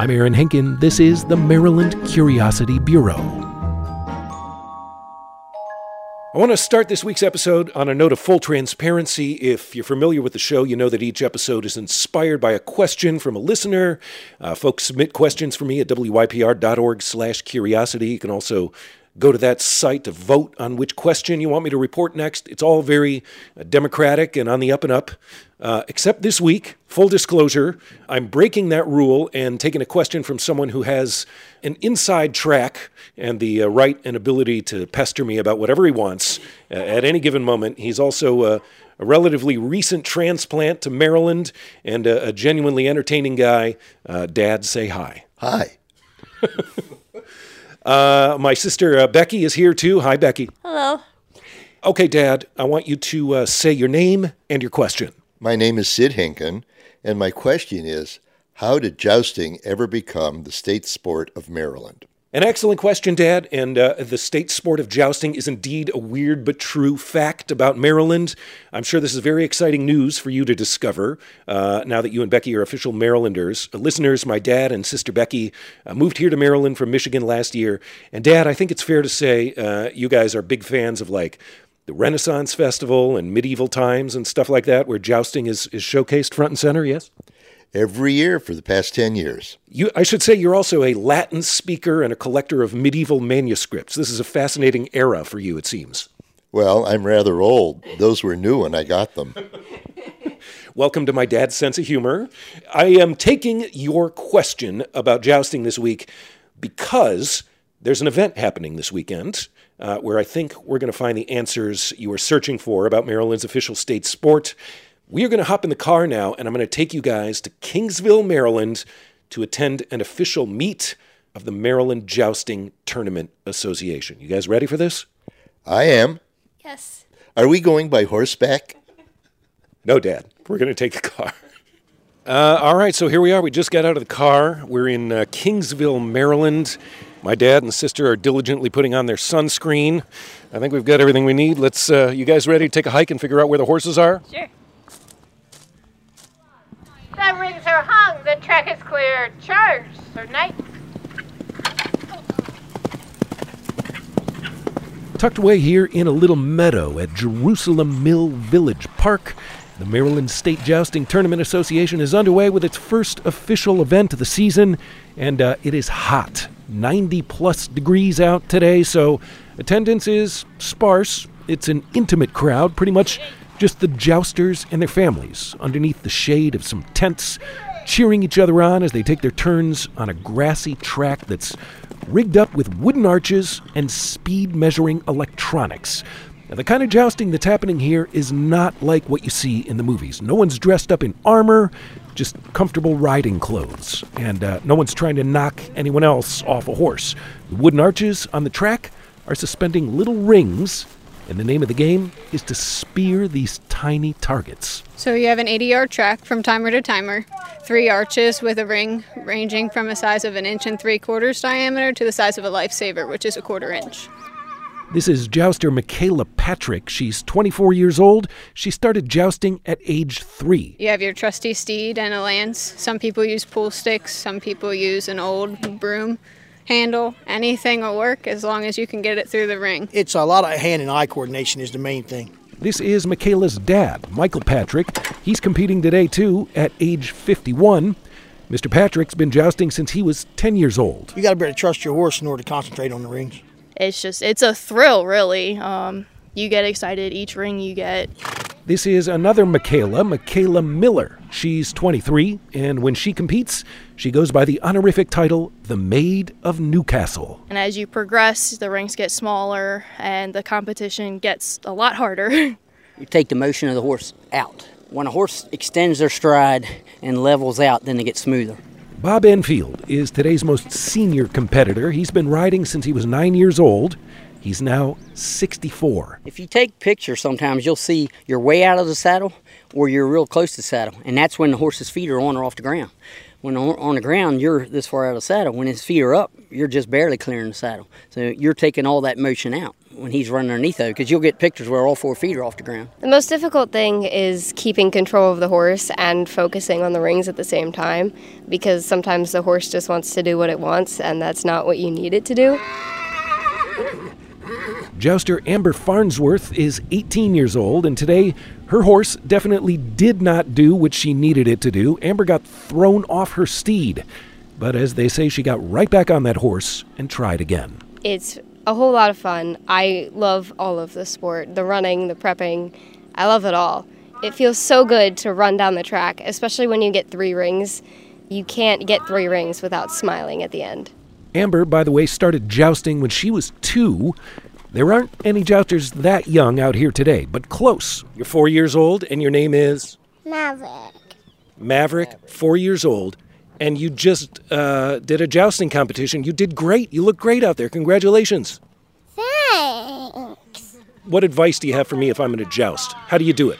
I'm Aaron Henkin. This is the Maryland Curiosity Bureau. I want to start this week's episode on a note of full transparency. If you're familiar with the show, you know that each episode is inspired by a question from a listener. Uh, folks submit questions for me at wypr.org/curiosity. You can also go to that site to vote on which question you want me to report next. It's all very uh, democratic and on the up and up. Uh, except this week, full disclosure, I'm breaking that rule and taking a question from someone who has an inside track and the uh, right and ability to pester me about whatever he wants uh, at any given moment. He's also uh, a relatively recent transplant to Maryland and a, a genuinely entertaining guy. Uh, Dad, say hi. Hi. Uh, my sister uh, Becky is here too. Hi, Becky. Hello. Okay, Dad, I want you to uh, say your name and your question. My name is Sid Henkin, and my question is How did jousting ever become the state sport of Maryland? An excellent question, Dad. And uh, the state sport of jousting is indeed a weird but true fact about Maryland. I'm sure this is very exciting news for you to discover uh, now that you and Becky are official Marylanders. Uh, listeners, my dad and sister Becky uh, moved here to Maryland from Michigan last year. And, Dad, I think it's fair to say uh, you guys are big fans of like the Renaissance Festival and medieval times and stuff like that, where jousting is, is showcased front and center, yes? Every year for the past 10 years. You, I should say you're also a Latin speaker and a collector of medieval manuscripts. This is a fascinating era for you, it seems. Well, I'm rather old. Those were new when I got them. Welcome to my dad's sense of humor. I am taking your question about jousting this week because there's an event happening this weekend uh, where I think we're going to find the answers you are searching for about Maryland's official state sport. We are going to hop in the car now, and I'm going to take you guys to Kingsville, Maryland, to attend an official meet of the Maryland Jousting Tournament Association. You guys ready for this? I am. Yes. Are we going by horseback? No, Dad. We're going to take the car. Uh, all right, so here we are. We just got out of the car. We're in uh, Kingsville, Maryland. My dad and sister are diligently putting on their sunscreen. I think we've got everything we need. Let's. Uh, you guys ready to take a hike and figure out where the horses are? Sure. Rings are hung, the track is clear. Charge, Sir Knight. Tucked away here in a little meadow at Jerusalem Mill Village Park, the Maryland State Jousting Tournament Association is underway with its first official event of the season, and uh, it is hot. 90 plus degrees out today, so attendance is sparse. It's an intimate crowd, pretty much just the jousters and their families underneath the shade of some tents, cheering each other on as they take their turns on a grassy track that's rigged up with wooden arches and speed measuring electronics. Now, the kind of jousting that's happening here is not like what you see in the movies. No one's dressed up in armor, just comfortable riding clothes. And uh, no one's trying to knock anyone else off a horse. The wooden arches on the track are suspending little rings, and the name of the game is to spear these tiny targets. So you have an 80 yard track from timer to timer, three arches with a ring ranging from a size of an inch and three quarters diameter to the size of a lifesaver, which is a quarter inch. This is jouster Michaela Patrick. She's 24 years old. She started jousting at age three. You have your trusty steed and a lance. Some people use pool sticks, some people use an old broom handle. Anything will work as long as you can get it through the ring. It's a lot of hand and eye coordination is the main thing. This is Michaela's dad, Michael Patrick. He's competing today too at age 51. Mr. Patrick's been jousting since he was 10 years old. You got to be able to trust your horse in order to concentrate on the rings. It's just, it's a thrill, really. Um, you get excited each ring you get. This is another Michaela, Michaela Miller. She's 23, and when she competes, she goes by the honorific title, the Maid of Newcastle. And as you progress, the rings get smaller and the competition gets a lot harder. you take the motion of the horse out. When a horse extends their stride and levels out, then they get smoother. Bob Enfield is today's most senior competitor. He's been riding since he was nine years old. He's now 64. If you take pictures, sometimes you'll see you're way out of the saddle or you're real close to the saddle, and that's when the horse's feet are on or off the ground. When on the ground, you're this far out of the saddle. When his feet are up, you're just barely clearing the saddle. So you're taking all that motion out. when he's running underneath though, because you'll get pictures where all four feet are off the ground. The most difficult thing is keeping control of the horse and focusing on the rings at the same time because sometimes the horse just wants to do what it wants and that's not what you need it to do. Jouster Amber Farnsworth is 18 years old, and today her horse definitely did not do what she needed it to do. Amber got thrown off her steed. But as they say, she got right back on that horse and tried again. It's a whole lot of fun. I love all of the sport the running, the prepping. I love it all. It feels so good to run down the track, especially when you get three rings. You can't get three rings without smiling at the end. Amber, by the way, started jousting when she was two. There aren't any jousters that young out here today, but close. You're four years old, and your name is? Maverick. Maverick, four years old, and you just uh, did a jousting competition. You did great. You look great out there. Congratulations. Thanks. What advice do you have for me if I'm going to joust? How do you do it?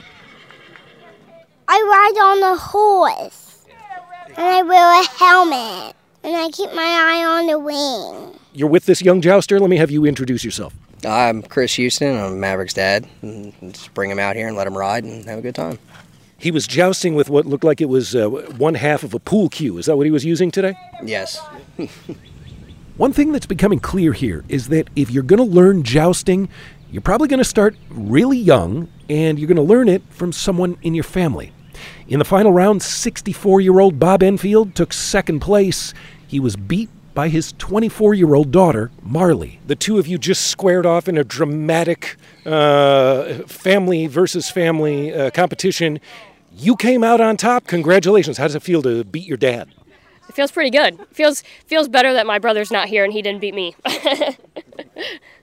I ride on a horse. And I wear a helmet. And I keep my eye on the wing. You're with this young jouster. Let me have you introduce yourself. I'm Chris Houston. I'm Maverick's dad. And just bring him out here and let him ride and have a good time. He was jousting with what looked like it was uh, one half of a pool cue. Is that what he was using today? Yes. One thing that's becoming clear here is that if you're going to learn jousting, you're probably going to start really young and you're going to learn it from someone in your family. In the final round, 64 year old Bob Enfield took second place. He was beat by his 24 year old daughter, Marley. The two of you just squared off in a dramatic uh, family versus family uh, competition. You came out on top. Congratulations. How does it feel to beat your dad? It feels pretty good. feels feels better that my brother's not here and he didn't beat me.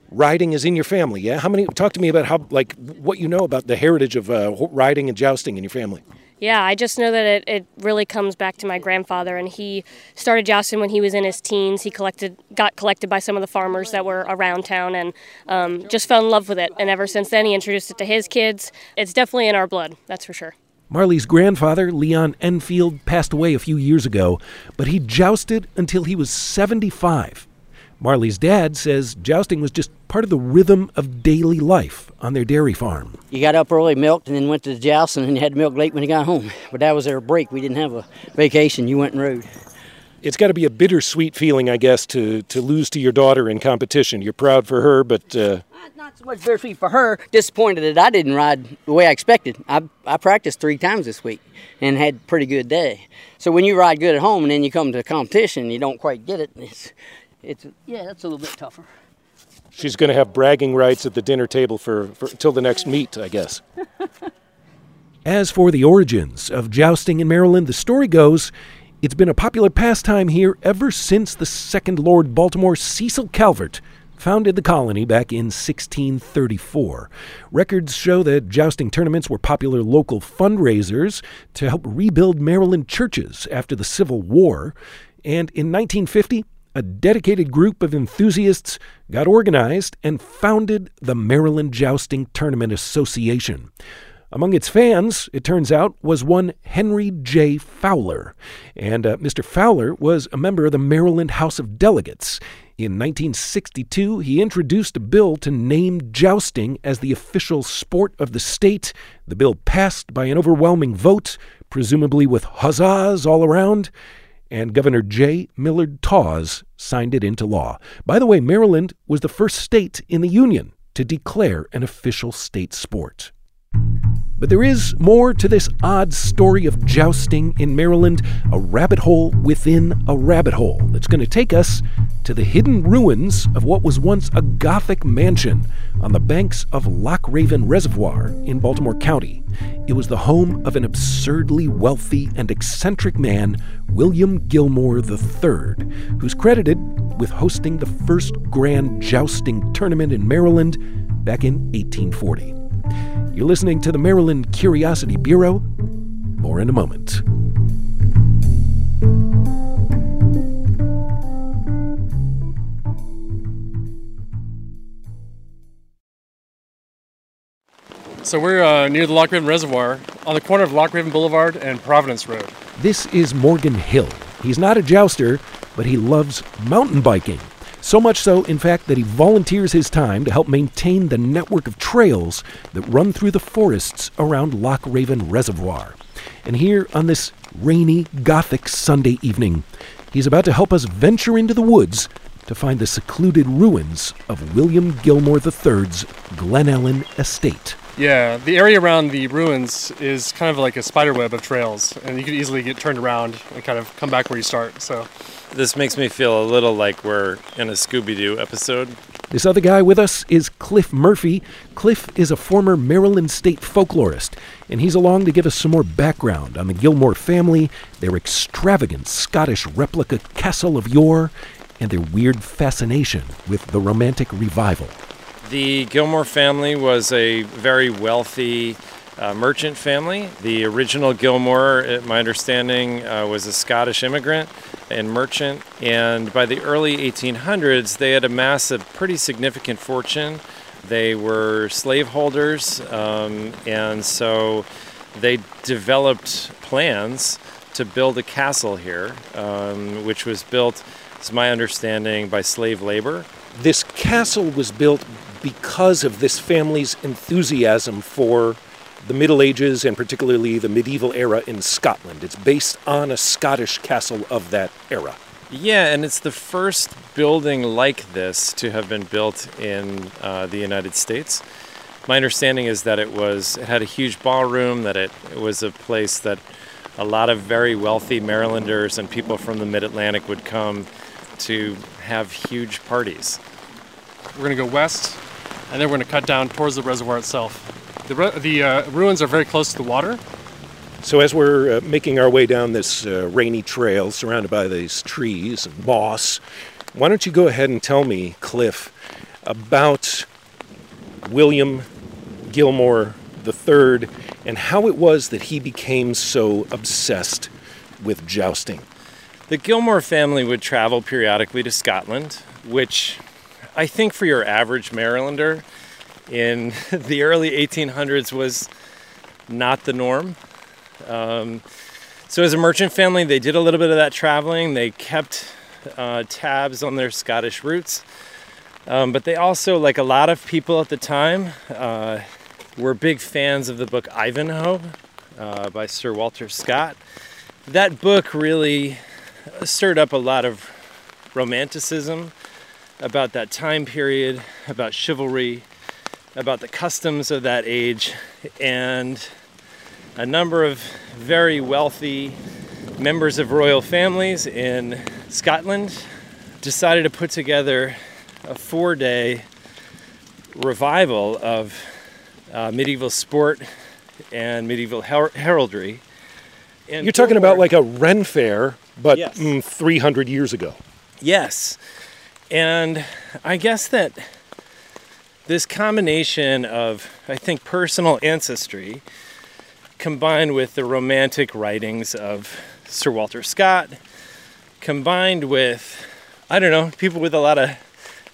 riding is in your family, yeah? How many? Talk to me about how, like, what you know about the heritage of uh, riding and jousting in your family. Yeah, I just know that it, it really comes back to my grandfather, and he started jousting when he was in his teens. He collected, got collected by some of the farmers that were around town, and um, just fell in love with it. And ever since then, he introduced it to his kids. It's definitely in our blood, that's for sure. Marley's grandfather, Leon Enfield, passed away a few years ago, but he jousted until he was 75. Marley's dad says jousting was just part of the rhythm of daily life on their dairy farm. You got up early, milked, and then went to the jousting, and you had to milk late when you got home. But that was their break. We didn't have a vacation. You went and rode. It's got to be a bittersweet feeling, I guess, to, to lose to your daughter in competition. You're proud for her, but. Uh... Not so much bittersweet for her. Disappointed that I didn't ride the way I expected. I, I practiced three times this week and had a pretty good day. So when you ride good at home and then you come to a competition, you don't quite get it. It's, it's yeah, that's a little bit tougher. She's going to have bragging rights at the dinner table for, for till the next meet, I guess. As for the origins of jousting in Maryland, the story goes it's been a popular pastime here ever since the second Lord Baltimore Cecil Calvert founded the colony back in 1634. Records show that jousting tournaments were popular local fundraisers to help rebuild Maryland churches after the Civil War. And in 1950, a dedicated group of enthusiasts got organized and founded the Maryland Jousting Tournament Association. Among its fans, it turns out, was one Henry J. Fowler. And uh, Mr. Fowler was a member of the Maryland House of Delegates. In 1962, he introduced a bill to name jousting as the official sport of the state. The bill passed by an overwhelming vote, presumably with huzzas all around and Governor J. Millard Tawes signed it into law. By the way, Maryland was the first state in the Union to declare an official state sport. But there is more to this odd story of jousting in Maryland, a rabbit hole within a rabbit hole that's going to take us to the hidden ruins of what was once a Gothic mansion on the banks of Loch Raven Reservoir in Baltimore County. It was the home of an absurdly wealthy and eccentric man, William Gilmor III, who's credited with hosting the first grand jousting tournament in Maryland back in 1840. You're listening to the Maryland Curiosity Bureau. More in a moment. So we're uh, near the Loch Raven Reservoir on the corner of Loch Raven Boulevard and Providence Road. This is Morgan Hill. He's not a jouster, but he loves mountain biking. So much so, in fact, that he volunteers his time to help maintain the network of trails that run through the forests around Loch Raven Reservoir. And here on this rainy, Gothic Sunday evening, he's about to help us venture into the woods to find the secluded ruins of William Gilmor III's Glen Ellen estate. Yeah, the area around the ruins is kind of like a spider web of trails, and you could easily get turned around and kind of come back where you start. So, this makes me feel a little like we're in a Scooby Doo episode. This other guy with us is Cliff Murphy. Cliff is a former Maryland state folklorist, and he's along to give us some more background on the Gilmor family, their extravagant Scottish replica castle of yore, and their weird fascination with the Romantic Revival. The Gilmor family was a very wealthy uh, merchant family. The original Gilmor, uh, my understanding, uh, was a Scottish immigrant and merchant. And by the early 1800s, they had amassed a pretty significant fortune. They were slaveholders, um, and so they developed plans to build a castle here, um, which was built, is my understanding, by slave labor. This castle was built because of this family's enthusiasm for the Middle Ages and particularly the medieval era in Scotland. It's based on a Scottish castle of that era. Yeah, and it's the first building like this to have been built in uh, the United States. My understanding is that it was it had a huge ballroom, that it, it was a place that a lot of very wealthy Marylanders and people from the Mid Atlantic would come to have huge parties. We're going to go west and then we're going to cut down towards the reservoir itself. The, re- the uh, ruins are very close to the water. So, as we're uh, making our way down this uh, rainy trail surrounded by these trees and moss, why don't you go ahead and tell me, Cliff, about William Gilmor III and how it was that he became so obsessed with jousting? The Gilmor family would travel periodically to Scotland, which I think for your average Marylander in the early 1800s was not the norm. Um, so, as a merchant family, they did a little bit of that traveling. They kept uh, tabs on their Scottish roots. Um, but they also, like a lot of people at the time, uh, were big fans of the book Ivanhoe uh, by Sir Walter Scott. That book really stirred up a lot of romanticism about that time period, about chivalry, about the customs of that age, and a number of very wealthy members of royal families in Scotland decided to put together a four day revival of uh, medieval sport and medieval her- heraldry. And You're talking about like a Ren fair, but yes. mm, 300 years ago. Yes. And I guess that this combination of, I think, personal ancestry combined with the romantic writings of Sir Walter Scott, combined with, I don't know, people with a lot of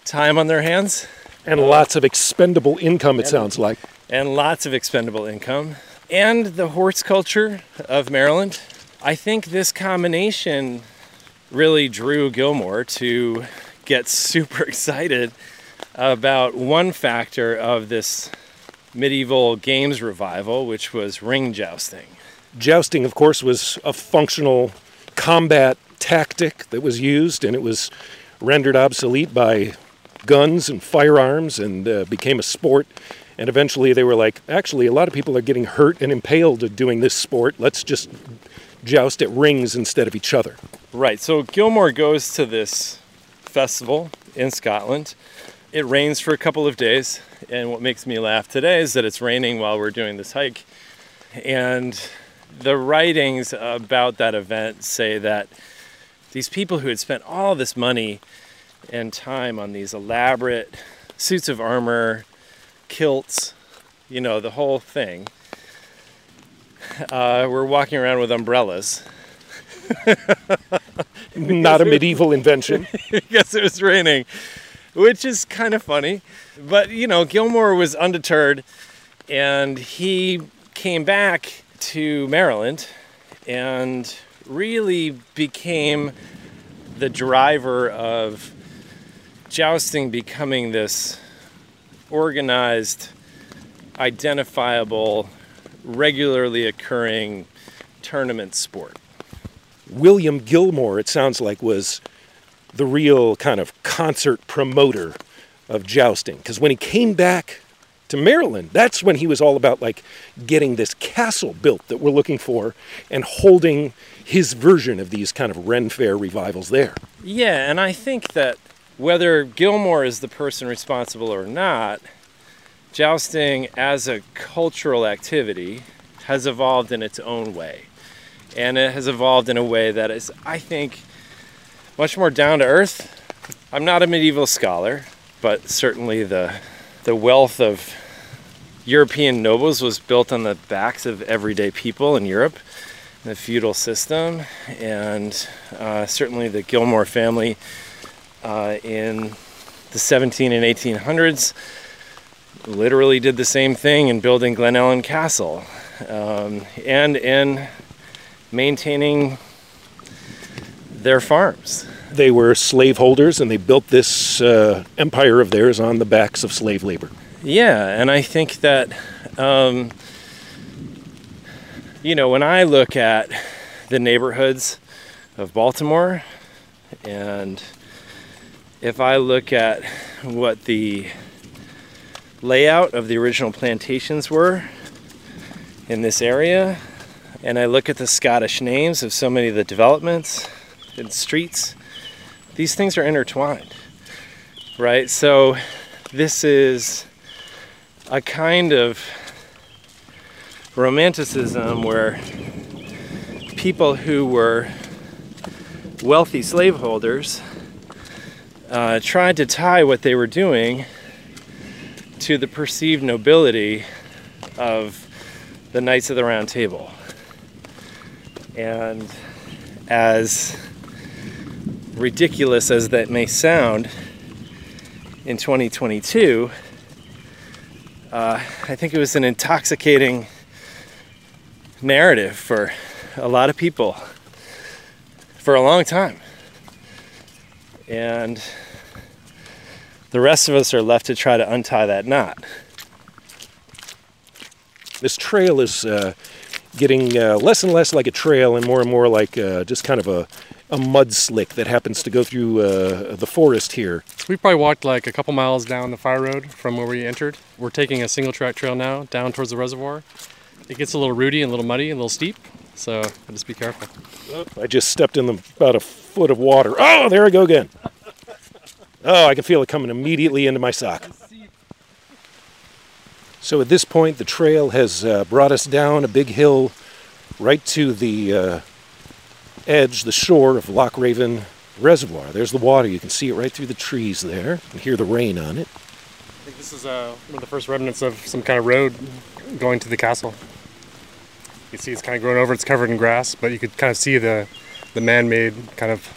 time on their hands. And uh, lots of expendable income, it sounds like. And lots of expendable income. And the horse culture of Maryland. I think this combination really drew Gilmor to get super excited about one factor of this medieval games revival, which was ring jousting. Jousting, of course, was a functional combat tactic that was used, and it was rendered obsolete by guns and firearms and uh, became a sport. And eventually they were like, actually, a lot of people are getting hurt and impaled doing this sport. Let's just joust at rings instead of each other. Right. So Gilmor goes to this festival in Scotland. It rains for a couple of days, and what makes me laugh today is that it's raining while we're doing this hike. And the writings about that event say that these people who had spent all this money and time on these elaborate suits of armor, kilts, you know, the whole thing, uh, were walking around with umbrellas Not a medieval invention. because it was raining, which is kind of funny. But, you know, Gilmor was undeterred and he came back to Maryland and really became the driver of jousting becoming this organized, identifiable, regularly occurring tournament sport. William Gilmor, it sounds like, was the real kind of concert promoter of jousting. Because when he came back to Maryland, that's when he was all about like getting this castle built that we're looking for and holding his version of these kind of Ren Fair revivals there. Yeah, and I think that whether Gilmor is the person responsible or not, jousting as a cultural activity has evolved in its own way. And it has evolved in a way that is, I think, much more down to earth. I'm not a medieval scholar, but certainly the, the wealth of European nobles was built on the backs of everyday people in Europe, the feudal system, and uh, certainly the Gilmor family uh, in the 17 and 1800s literally did the same thing in building Glen Ellen Castle um, and in maintaining their farms. They were slaveholders and they built this uh, empire of theirs on the backs of slave labor. Yeah, and I think that, um, you know, when I look at the neighborhoods of Baltimore and if I look at what the layout of the original plantations were in this area, and I look at the Scottish names of so many of the developments and streets, these things are intertwined, right? So this is a kind of romanticism where people who were wealthy slaveholders uh, tried to tie what they were doing to the perceived nobility of the Knights of the Round Table. And as ridiculous as that may sound in 2022, uh, I think it was an intoxicating narrative for a lot of people for a long time. And the rest of us are left to try to untie that knot. This trail is uh, getting uh, less and less like a trail and more and more like uh, just kind of a, a mud slick that happens to go through uh, the forest here. We probably walked like a couple miles down the fire road from where we entered. We're taking a single track trail now down towards the reservoir. It gets a little rooty and a little muddy and a little steep, so just be careful. I just stepped in the, about a foot of water. Oh, there I go again. Oh, I can feel it coming immediately into my sock. So at this point, the trail has uh, brought us down a big hill right to the uh, edge, the shore of Loch Raven Reservoir. There's the water. You can see it right through the trees there and hear the rain on it. I think this is uh, one of the first remnants of some kind of road going to the castle. You see it's kind of grown over, it's covered in grass, but you could kind of see the, the man-made kind of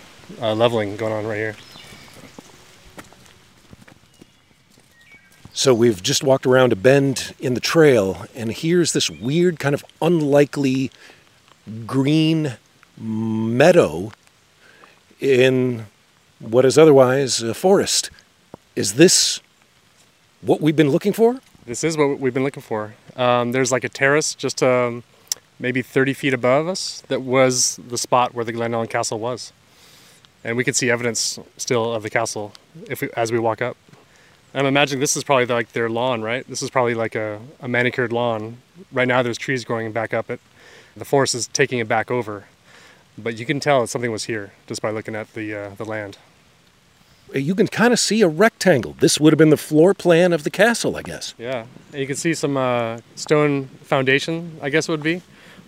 uh, leveling going on right here. So we've just walked around a bend in the trail, and here's this weird, kind of unlikely green meadow in what is otherwise a forest. Is this what we've been looking for? This is what we've been looking for. Um, there's like a terrace just um, maybe 30 feet above us that was the spot where the Glen Ellen Castle was. And we could see evidence still of the castle if we, as we walk up. I'm imagining this is probably like their lawn, right? This is probably like a, a manicured lawn. Right now there's trees growing back up it. The forest is taking it back over. But you can tell that something was here just by looking at the, uh, the land. You can kind of see a rectangle. This would have been the floor plan of the castle, I guess. Yeah, and you can see some uh, stone foundation, I guess it would be,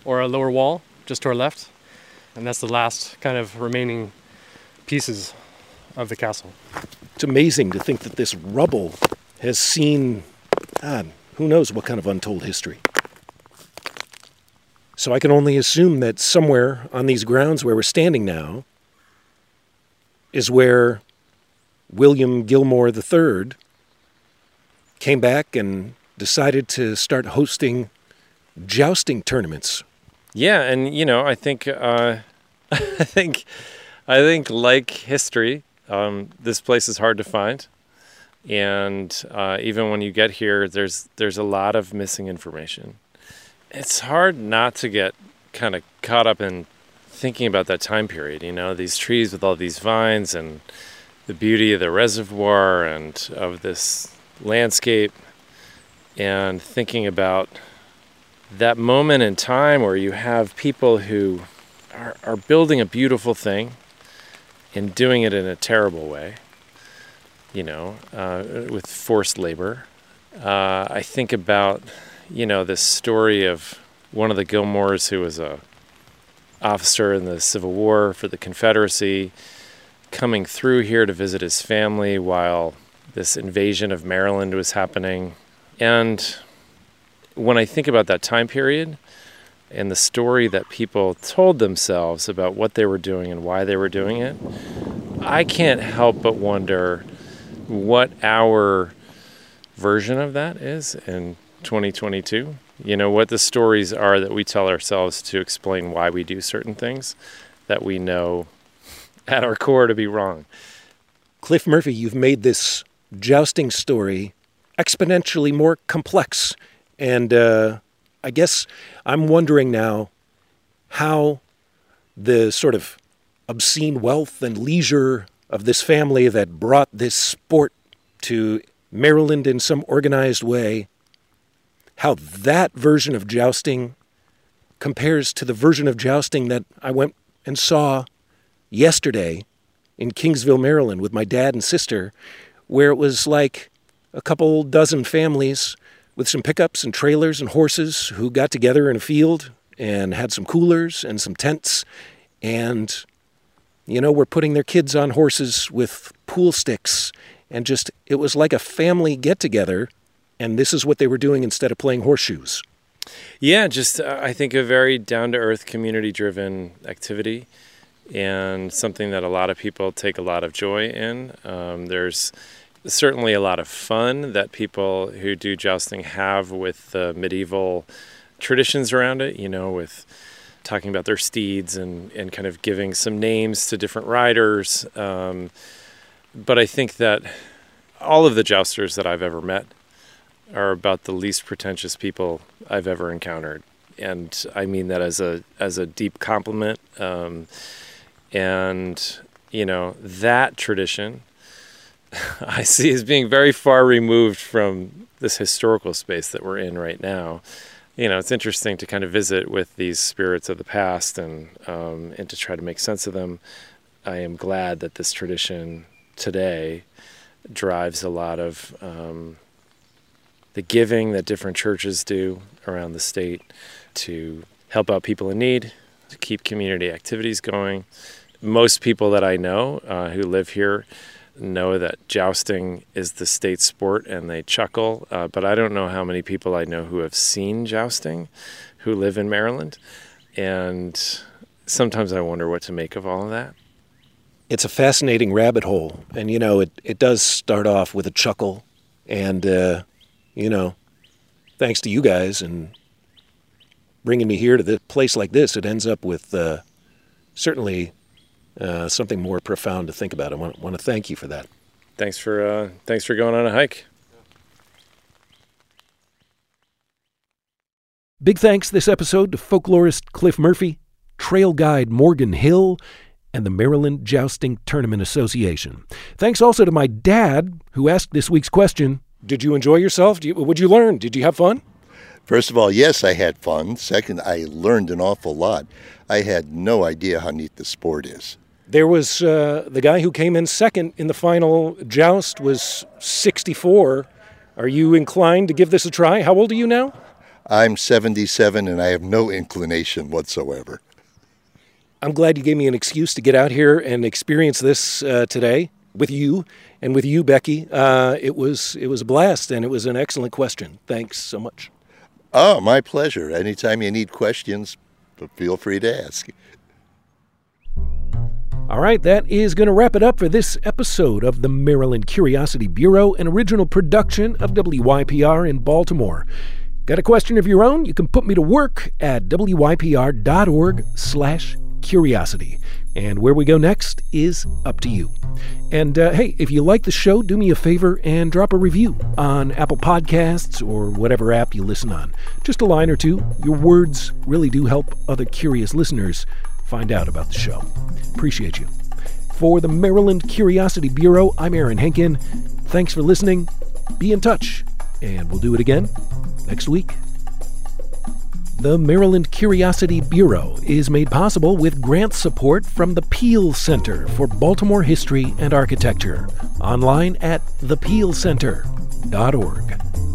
or a lower wall just to our left. And that's the last kind of remaining pieces of the castle. It's amazing to think that this rubble has seen, God, who knows what kind of untold history. So I can only assume that somewhere on these grounds where we're standing now is where William Gilmor III came back and decided to start hosting jousting tournaments. Yeah, and you know, I think uh, I think I think like history, Um, this place is hard to find, and uh, even when you get here, there's there's a lot of missing information. It's hard not to get kind of caught up in thinking about that time period. You know, these trees with all these vines and the beauty of the reservoir and of this landscape, and thinking about that moment in time where you have people who are, are building a beautiful thing and doing it in a terrible way, you know, uh, with forced labor. Uh, I think about, you know, this story of one of the Gilmors who was a officer in the Civil War for the Confederacy coming through here to visit his family while this invasion of Maryland was happening. And when I think about that time period and the story that people told themselves about what they were doing and why they were doing it, I can't help but wonder what our version of that is in 2022. You know, what the stories are that we tell ourselves to explain why we do certain things that we know at our core to be wrong. Cliff Murphy, you've made this jousting story exponentially more complex. And uh, I guess I'm wondering now how the sort of obscene wealth and leisure of this family that brought this sport to Maryland in some organized way, how that version of jousting compares to the version of jousting that I went and saw yesterday in Kingsville, Maryland, with my dad and sister, where it was like a couple dozen families with some pickups and trailers and horses who got together in a field and had some coolers and some tents. And you know were putting their kids on horses with pool sticks. And just it was like a family get together and this is what they were doing instead of playing horseshoes yeah just uh, i think a very down to earth community driven activity and something that a lot of people take a lot of joy in. Um, there's certainly a lot of fun that people who do jousting have with the medieval traditions around it, you know, with talking about their steeds and, and kind of giving some names to different riders. Um, but I think that all of the jousters that I've ever met are about the least pretentious people I've ever encountered. And I mean that as a as a deep compliment. Um, and, you know, that tradition I see as being very far removed from this historical space that we're in right now. You know, it's interesting to kind of visit with these spirits of the past and um, and to try to make sense of them. I am glad that this tradition today drives a lot of um, the giving that different churches do around the state to help out people in need, to keep community activities going, most people that I know uh, who live here know that jousting is the state sport and they chuckle, uh, but I don't know how many people I know who have seen jousting who live in Maryland. And sometimes I wonder what to make of all of that. It's a fascinating rabbit hole. And, you know, it, it does start off with a chuckle. And, uh, you know, thanks to you guys and bringing me here to the place like this, it ends up with uh, certainly uh, something more profound to think about. I want, want to thank you for that. Thanks for uh, thanks for going on a hike. Big thanks this episode to folklorist Cliff Murphy, trail guide Morgan Hill, and the Maryland Jousting Tournament Association. Thanks also to my dad, who asked this week's question Did you enjoy yourself? You, would you learn? Did you have fun? First of all, yes, I had fun. Second, I learned an awful lot. I had no idea how neat the sport is. There was uh, the guy who came in second in the final joust was 64. Are you inclined to give this a try? How old are you now? I'm 77 and I have no inclination whatsoever. I'm glad you gave me an excuse to get out here and experience this uh, today with you and with you, Becky. Uh, it was it was a blast and it was an excellent question. Thanks so much. Oh, my pleasure. Anytime you need questions, feel free to ask. All right, that is going to wrap it up for this episode of the Maryland Curiosity Bureau, an original production of WYPR in Baltimore. Got a question of your own? You can put me to work at wypr.org slash curiosity. And where we go next is up to you. And uh, hey, if you like the show, do me a favor and drop a review on Apple Podcasts or whatever app you listen on. Just a line or two. Your words really do help other curious listeners find out about the show. Appreciate you. For the Maryland Curiosity Bureau, I'm Aaron Henkin. Thanks for listening. Be in touch, and we'll do it again next week. The Maryland Curiosity Bureau is made possible with grant support from the Peale Center for Baltimore History and Architecture, online at thepealecenter.org.